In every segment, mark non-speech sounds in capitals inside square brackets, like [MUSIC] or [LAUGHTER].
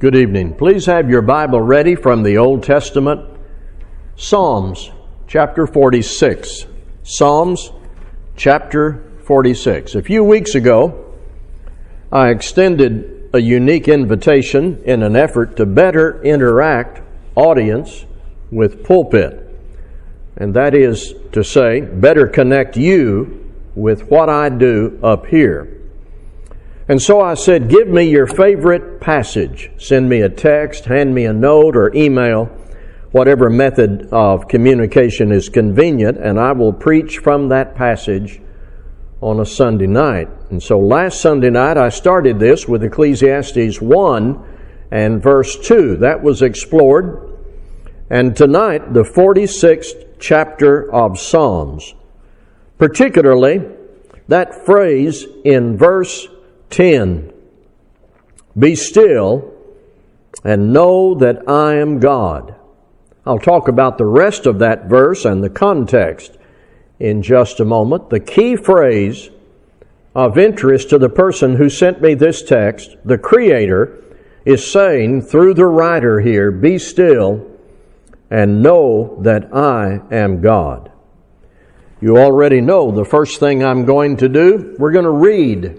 Good evening. Please have your Bible ready from the Old Testament, Psalms chapter 46. Psalms chapter 46. A few weeks ago, I extended a unique invitation in an effort to better interact audience with pulpit. And that is to say, better connect you with what I do up here. And so I said, Give me your favorite passage. Send me a text, hand me a note, or email, whatever method of communication is convenient, and I will preach from that passage on a Sunday night. And so last Sunday night I started this with Ecclesiastes 1 and verse 2. That was explored. And tonight, the 46th chapter of Psalms, particularly that phrase in verse 10 Be still and know that I am God. I'll talk about the rest of that verse and the context in just a moment. The key phrase of interest to the person who sent me this text, the Creator, is saying through the writer here, Be still and know that I am God. You already know the first thing I'm going to do. We're going to read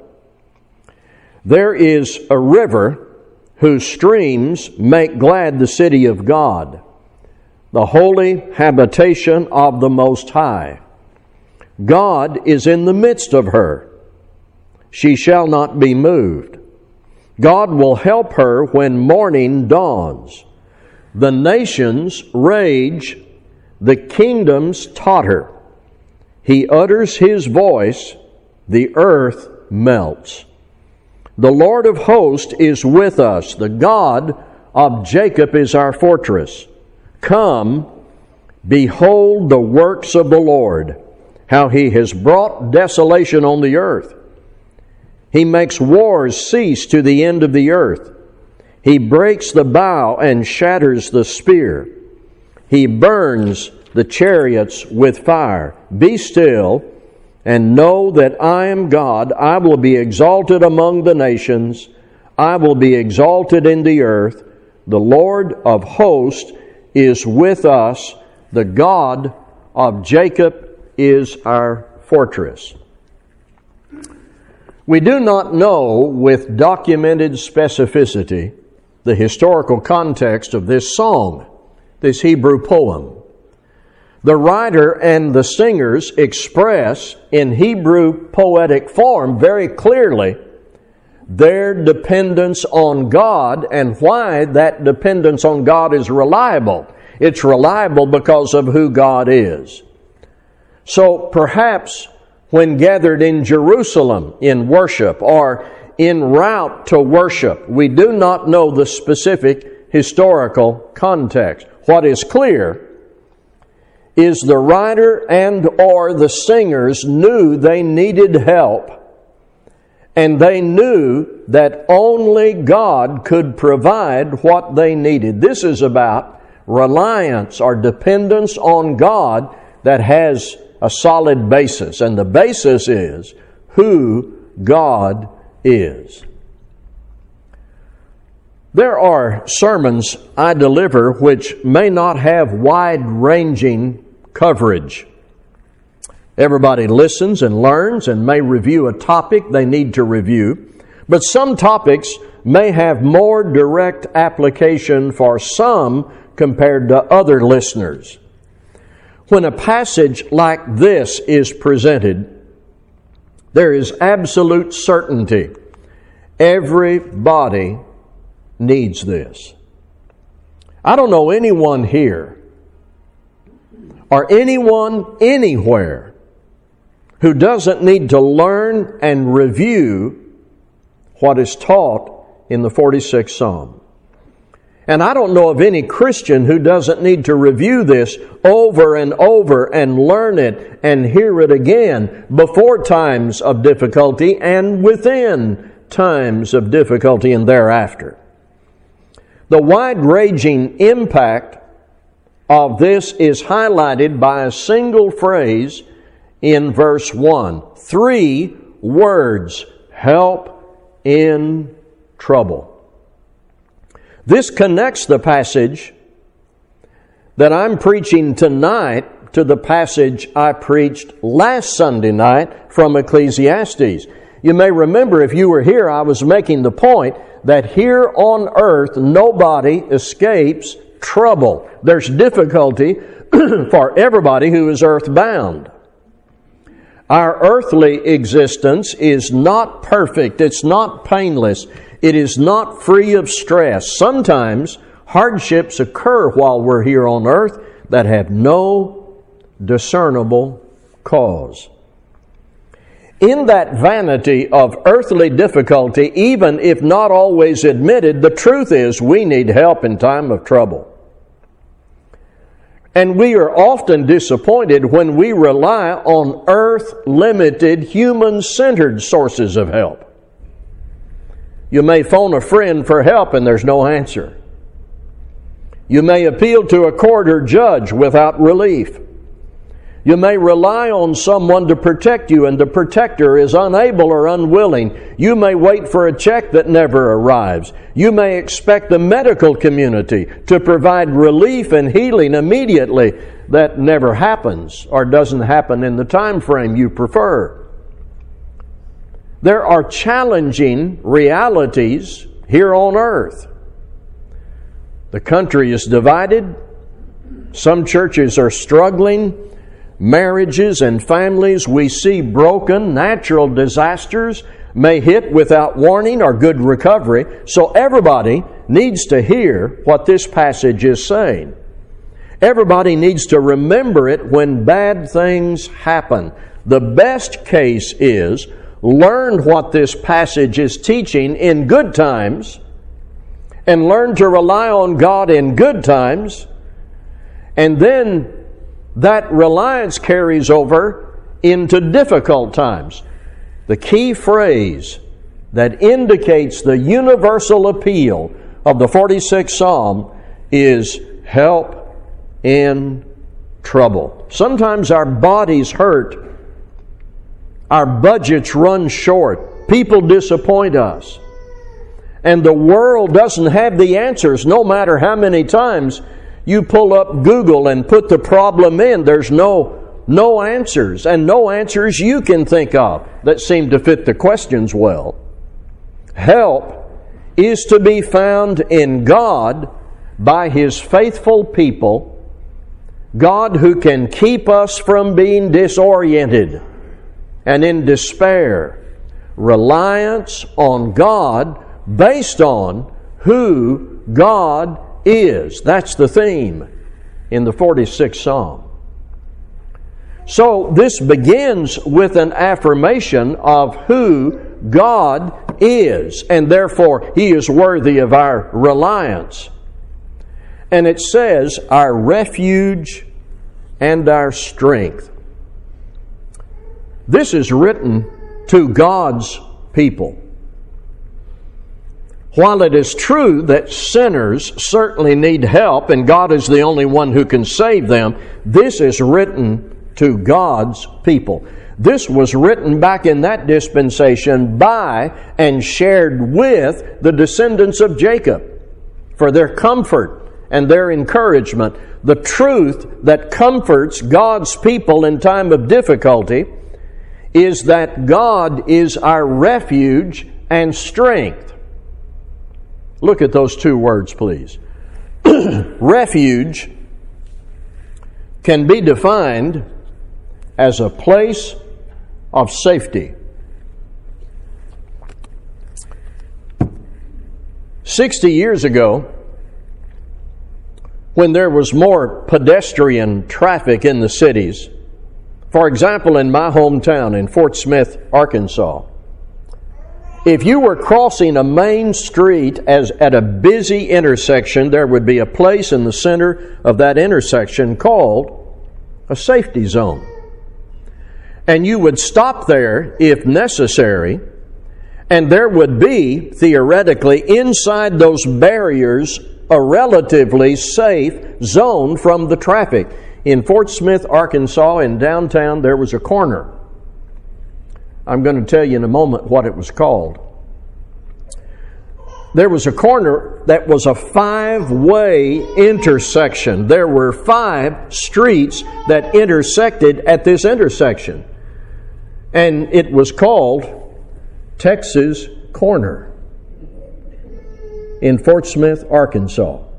There is a river whose streams make glad the city of God, the holy habitation of the Most High. God is in the midst of her. She shall not be moved. God will help her when morning dawns. The nations rage, the kingdoms totter. He utters his voice, the earth melts. The Lord of hosts is with us. The God of Jacob is our fortress. Come, behold the works of the Lord, how he has brought desolation on the earth. He makes wars cease to the end of the earth. He breaks the bow and shatters the spear. He burns the chariots with fire. Be still and know that I am God. I will be exalted among the nations. I will be exalted in the earth. The Lord of hosts is with us. The God of Jacob is our fortress. We do not know with documented specificity the historical context of this song, this Hebrew poem. The writer and the singers express in Hebrew poetic form very clearly their dependence on God and why that dependence on God is reliable. It's reliable because of who God is. So perhaps when gathered in Jerusalem in worship or en route to worship, we do not know the specific historical context. What is clear is the writer and or the singers knew they needed help and they knew that only God could provide what they needed. This is about reliance or dependence on God that has a solid basis and the basis is who God is. There are sermons I deliver which may not have wide ranging coverage. Everybody listens and learns and may review a topic they need to review, but some topics may have more direct application for some compared to other listeners. When a passage like this is presented, there is absolute certainty. Everybody needs this. I don't know anyone here or anyone anywhere who doesn't need to learn and review what is taught in the 46th Psalm. And I don't know of any Christian who doesn't need to review this over and over and learn it and hear it again before times of difficulty and within times of difficulty and thereafter. The wide ranging impact of this is highlighted by a single phrase in verse 1. Three words help in trouble. This connects the passage that I'm preaching tonight to the passage I preached last Sunday night from Ecclesiastes. You may remember if you were here, I was making the point that here on earth nobody escapes trouble. There's difficulty [CLEARS THROAT] for everybody who is earthbound. Our earthly existence is not perfect. It's not painless. It is not free of stress. Sometimes hardships occur while we're here on earth that have no discernible cause. In that vanity of earthly difficulty, even if not always admitted, the truth is we need help in time of trouble. And we are often disappointed when we rely on earth limited, human centered sources of help. You may phone a friend for help and there's no answer. You may appeal to a court or judge without relief. You may rely on someone to protect you and the protector is unable or unwilling. You may wait for a check that never arrives. You may expect the medical community to provide relief and healing immediately. That never happens or doesn't happen in the time frame you prefer. There are challenging realities here on earth. The country is divided. Some churches are struggling. Marriages and families we see broken. Natural disasters may hit without warning or good recovery. So everybody needs to hear what this passage is saying. Everybody needs to remember it when bad things happen. The best case is learn what this passage is teaching in good times and learn to rely on God in good times, and then that reliance carries over into difficult times. The key phrase that indicates the universal appeal of the 46th Psalm is help in trouble. Sometimes our bodies hurt our budgets run short. People disappoint us. And the world doesn't have the answers no matter how many times you pull up Google and put the problem in. There's no, no answers and no answers you can think of that seem to fit the questions well. Help is to be found in God by His faithful people, God who can keep us from being disoriented and in despair. Reliance on God based on who God is. That's the theme in the 46th Psalm. So this begins with an affirmation of who God is, and therefore He is worthy of our reliance. And it says, our refuge and our strength. This is written to God's people. While it is true that sinners certainly need help and God is the only one who can save them, this is written to God's people. This was written back in that dispensation by and shared with the descendants of Jacob for their comfort and their encouragement. The truth that comforts God's people in time of difficulty is that God is our refuge and strength. Look at those two words, please. [CLEARS THROAT] refuge can be defined as a place of safety. 60 years ago, when there was more pedestrian traffic in the cities, for example, in my hometown in Fort Smith, Arkansas, If you were crossing a main street as at a busy intersection, there would be a place in the center of that intersection called a safety zone. And you would stop there if necessary, and there would be, theoretically, inside those barriers, a relatively safe zone from the traffic. In Fort Smith, Arkansas, in downtown, there was a corner I'm going to tell you in a moment what it was called. There was a corner that was a five way intersection. There were five streets that intersected at this intersection. And it was called Texas Corner in Fort Smith, Arkansas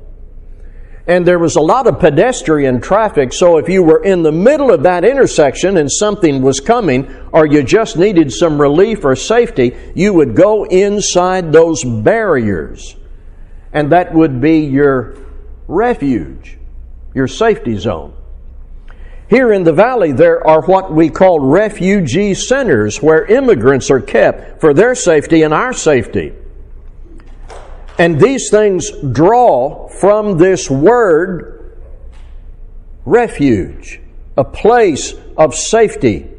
and there was a lot of pedestrian traffic. So if you were in the middle of that intersection and something was coming, or you just needed some relief or safety, you would go inside those barriers. And that would be your refuge, your safety zone. Here in the valley, there are what we call refugee centers where immigrants are kept for their safety and our safety. And these things draw from this word refuge, a place of safety.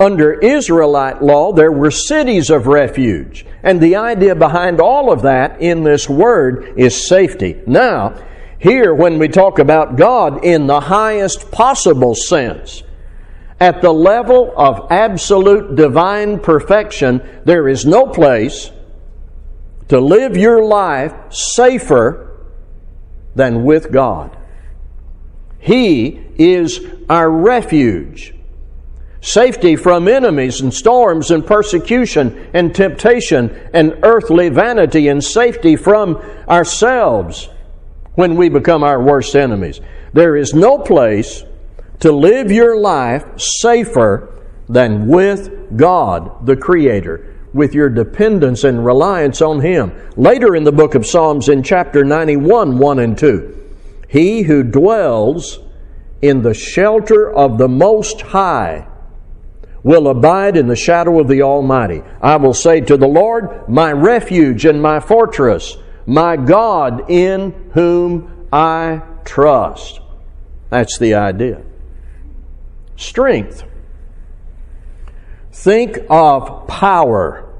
Under Israelite law, there were cities of refuge. And the idea behind all of that in this word is safety. Now, here, when we talk about God in the highest possible sense, at the level of absolute divine perfection, there is no place to live your life safer than with God. He is our refuge. Safety from enemies and storms and persecution and temptation and earthly vanity, and safety from ourselves when we become our worst enemies. There is no place to live your life safer than with God, the Creator with your dependence and reliance on Him. Later in the book of Psalms, in chapter 91, 1 and 2, He who dwells in the shelter of the Most High will abide in the shadow of the Almighty. I will say to the Lord, My refuge and my fortress, my God in whom I trust. That's the idea. Strength. Think of power,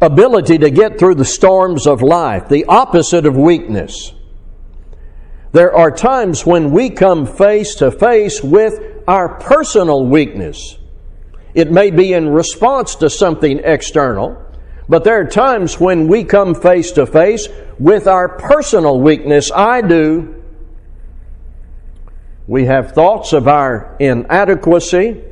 ability to get through the storms of life, the opposite of weakness. There are times when we come face to face with our personal weakness. It may be in response to something external, but there are times when we come face to face with our personal weakness. I do. We have thoughts of our inadequacy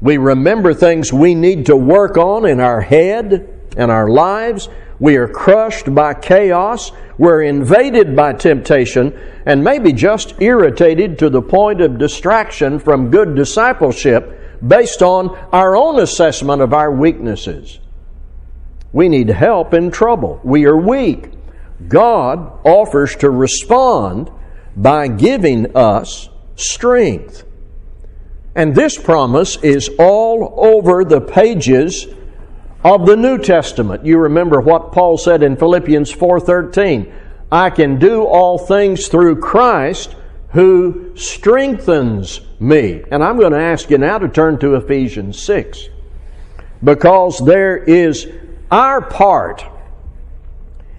we remember things we need to work on in our head and our lives. We are crushed by chaos. We're invaded by temptation and maybe just irritated to the point of distraction from good discipleship based on our own assessment of our weaknesses. We need help in trouble. We are weak. God offers to respond by giving us strength. And this promise is all over the pages of the New Testament. You remember what Paul said in Philippians 4:13, I can do all things through Christ who strengthens me. And I'm going to ask you now to turn to Ephesians 6 because there is our part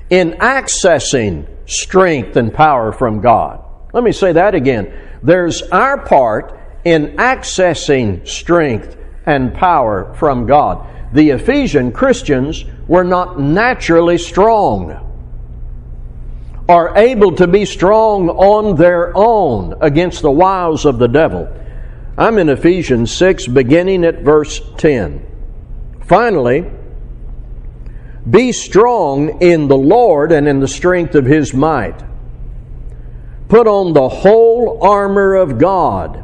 in accessing strength and power from God. Let me say that again. There's our part in accessing strength and power from God. The Ephesian Christians were not naturally strong or able to be strong on their own against the wiles of the devil. I'm in Ephesians 6, beginning at verse 10. Finally, be strong in the Lord and in the strength of his might. Put on the whole armor of God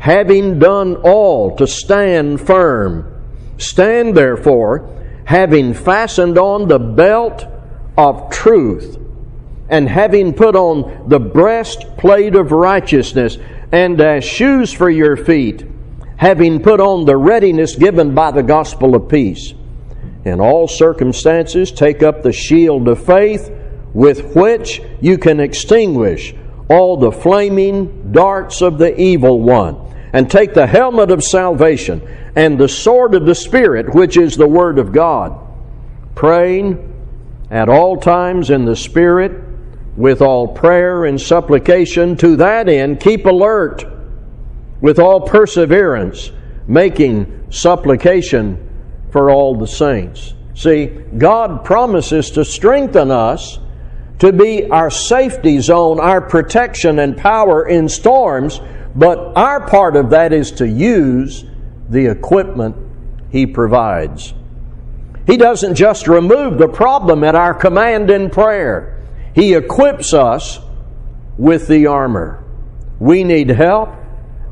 having done all to stand firm. Stand therefore, having fastened on the belt of truth, and having put on the breastplate of righteousness, and as shoes for your feet, having put on the readiness given by the gospel of peace. In all circumstances, take up the shield of faith with which you can extinguish all the flaming darts of the evil one, and take the helmet of salvation and the sword of the Spirit, which is the Word of God, praying at all times in the Spirit with all prayer and supplication. To that end, keep alert with all perseverance, making supplication for all the saints. See, God promises to strengthen us to be our safety zone, our protection and power in storms, but our part of that is to use the equipment He provides. He doesn't just remove the problem at our command in prayer, He equips us with the armor. We need help,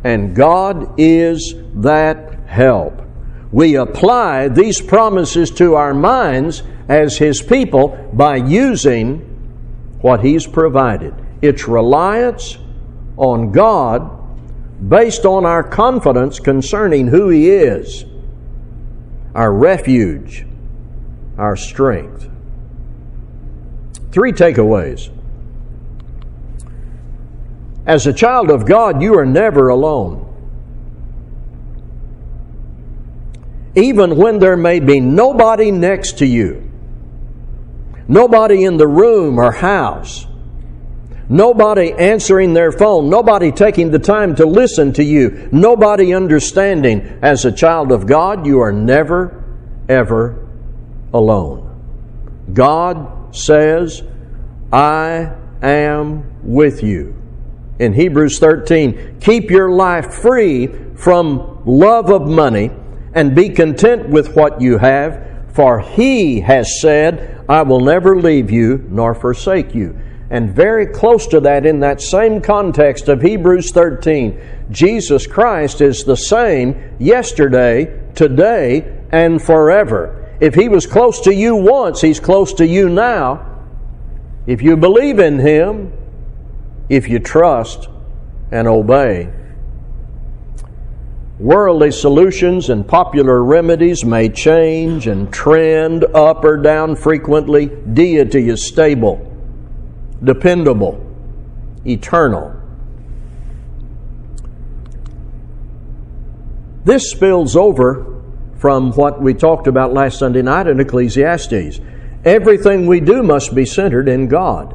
and God is that help. We apply these promises to our minds as His people by using what He's provided. It's reliance on God based on our confidence concerning who He is, our refuge, our strength. Three takeaways. As a child of God, you are never alone. Even when there may be nobody next to you, Nobody in the room or house. Nobody answering their phone. Nobody taking the time to listen to you. Nobody understanding. As a child of God, you are never, ever alone. God says, I am with you. In Hebrews 13, keep your life free from love of money and be content with what you have, for he has said, I will never leave you nor forsake you. And very close to that, in that same context of Hebrews 13, Jesus Christ is the same yesterday, today, and forever. If He was close to you once, He's close to you now. If you believe in Him, if you trust and obey. Worldly solutions and popular remedies may change and trend up or down frequently. Deity is stable, dependable, eternal. This spills over from what we talked about last Sunday night in Ecclesiastes. Everything we do must be centered in God.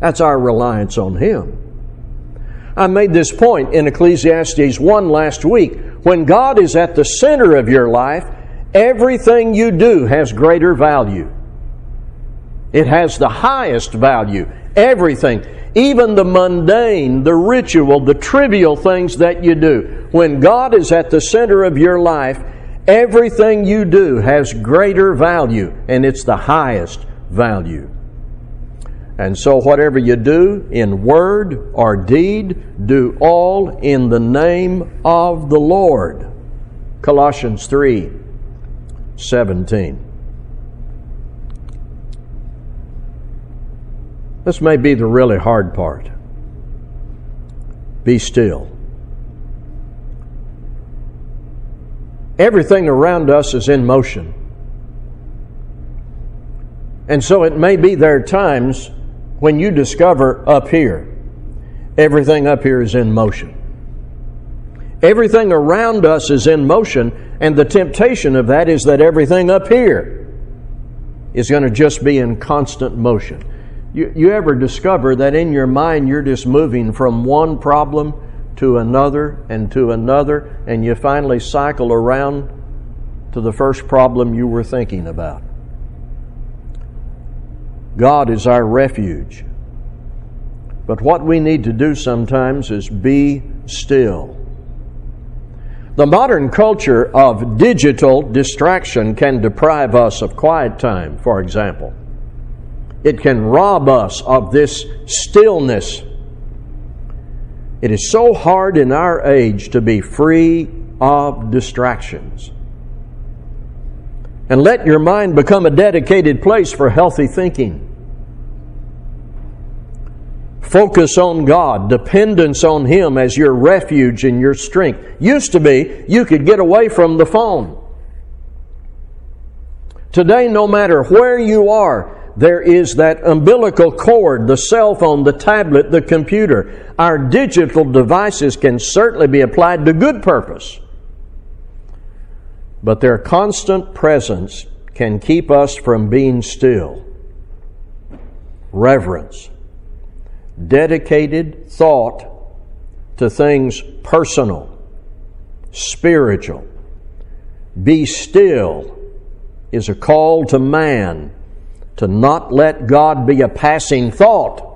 That's our reliance on Him. I made this point in Ecclesiastes 1 last week. When God is at the center of your life, everything you do has greater value. It has the highest value. Everything, even the mundane, the ritual, the trivial things that you do. When God is at the center of your life, everything you do has greater value and it's the highest value. And so, whatever you do in word or deed, do all in the name of the Lord. Colossians 3 17. This may be the really hard part. Be still. Everything around us is in motion. And so it may be there are times when you discover up here, everything up here is in motion. Everything around us is in motion, and the temptation of that is that everything up here is going to just be in constant motion. You, you ever discover that in your mind you're just moving from one problem to another and to another, and you finally cycle around to the first problem you were thinking about? God is our refuge. But what we need to do sometimes is be still. The modern culture of digital distraction can deprive us of quiet time, for example. It can rob us of this stillness. It is so hard in our age to be free of distractions. And let your mind become a dedicated place for healthy thinking. Focus on God, dependence on Him as your refuge and your strength. Used to be, you could get away from the phone. Today, no matter where you are, there is that umbilical cord, the cell phone, the tablet, the computer. Our digital devices can certainly be applied to good purpose. But their constant presence can keep us from being still. Reverence, dedicated thought to things personal, spiritual. Be still is a call to man to not let God be a passing thought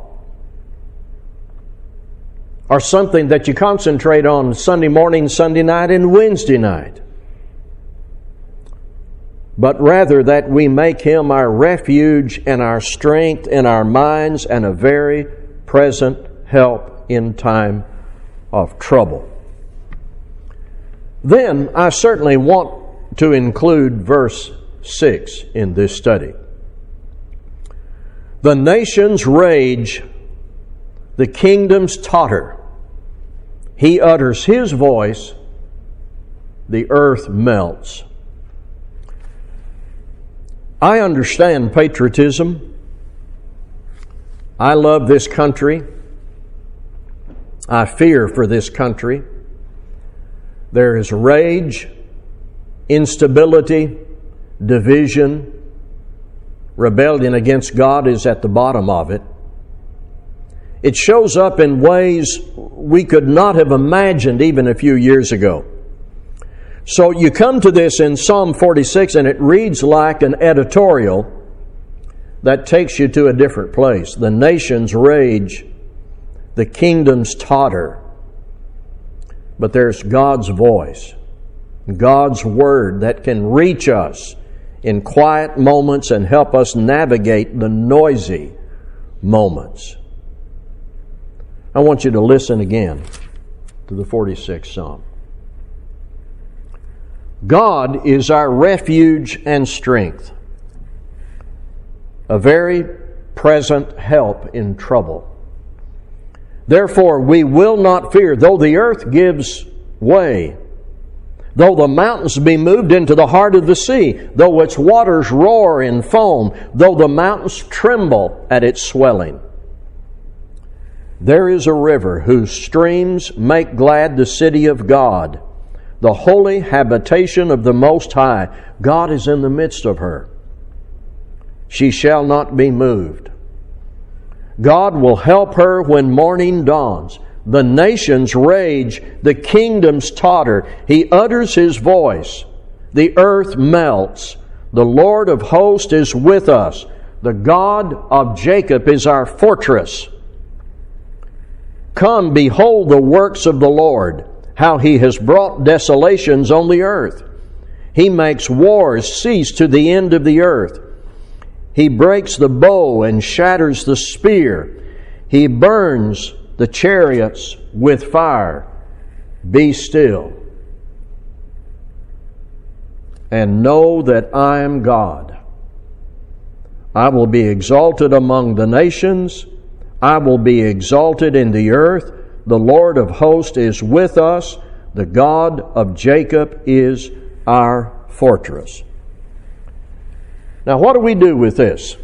or something that you concentrate on Sunday morning, Sunday night, and Wednesday night. But rather that we make Him our refuge and our strength in our minds and a very present help in time of trouble. Then I certainly want to include verse 6 in this study. The nations rage, the kingdoms totter. He utters his voice, the earth melts. I understand patriotism. I love this country. I fear for this country. There is rage, instability, division, rebellion against God is at the bottom of it. It shows up in ways we could not have imagined even a few years ago. So you come to this in Psalm 46 and it reads like an editorial that takes you to a different place. The nations rage, the kingdoms totter. But there's God's voice, God's word that can reach us in quiet moments and help us navigate the noisy moments. I want you to listen again to the 46th Psalm. God is our refuge and strength, a very present help in trouble. Therefore, we will not fear, though the earth gives way Though the mountains be moved into the heart of the sea, though its waters roar in foam, though the mountains tremble at its swelling. There is a river whose streams make glad the city of God, the holy habitation of the Most High. God is in the midst of her. She shall not be moved. God will help her when morning dawns. The nations rage, the kingdoms totter. He utters his voice. The earth melts. The Lord of hosts is with us. The God of Jacob is our fortress. Come, behold the works of the Lord, how he has brought desolations on the earth. He makes wars cease to the end of the earth. He breaks the bow and shatters the spear. He burns the chariots with fire. Be still and know that I am God. I will be exalted among the nations. I will be exalted in the earth. The Lord of hosts is with us. The God of Jacob is our fortress. Now, what do we do with this?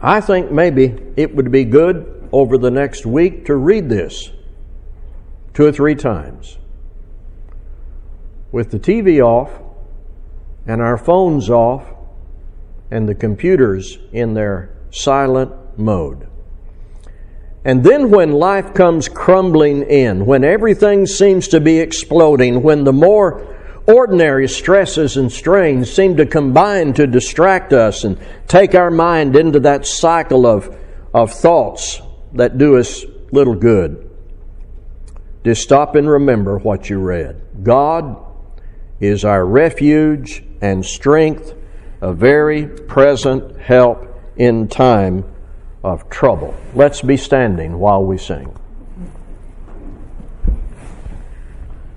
I think maybe it would be good over the next week to read this two or three times with the TV off and our phones off and the computers in their silent mode. And then when life comes crumbling in, when everything seems to be exploding, when the more ordinary stresses and strains seem to combine to distract us and take our mind into that cycle of, of thoughts that do us little good. Just stop and remember what you read. God is our refuge and strength, a very present help in time of trouble. Let's be standing while we sing.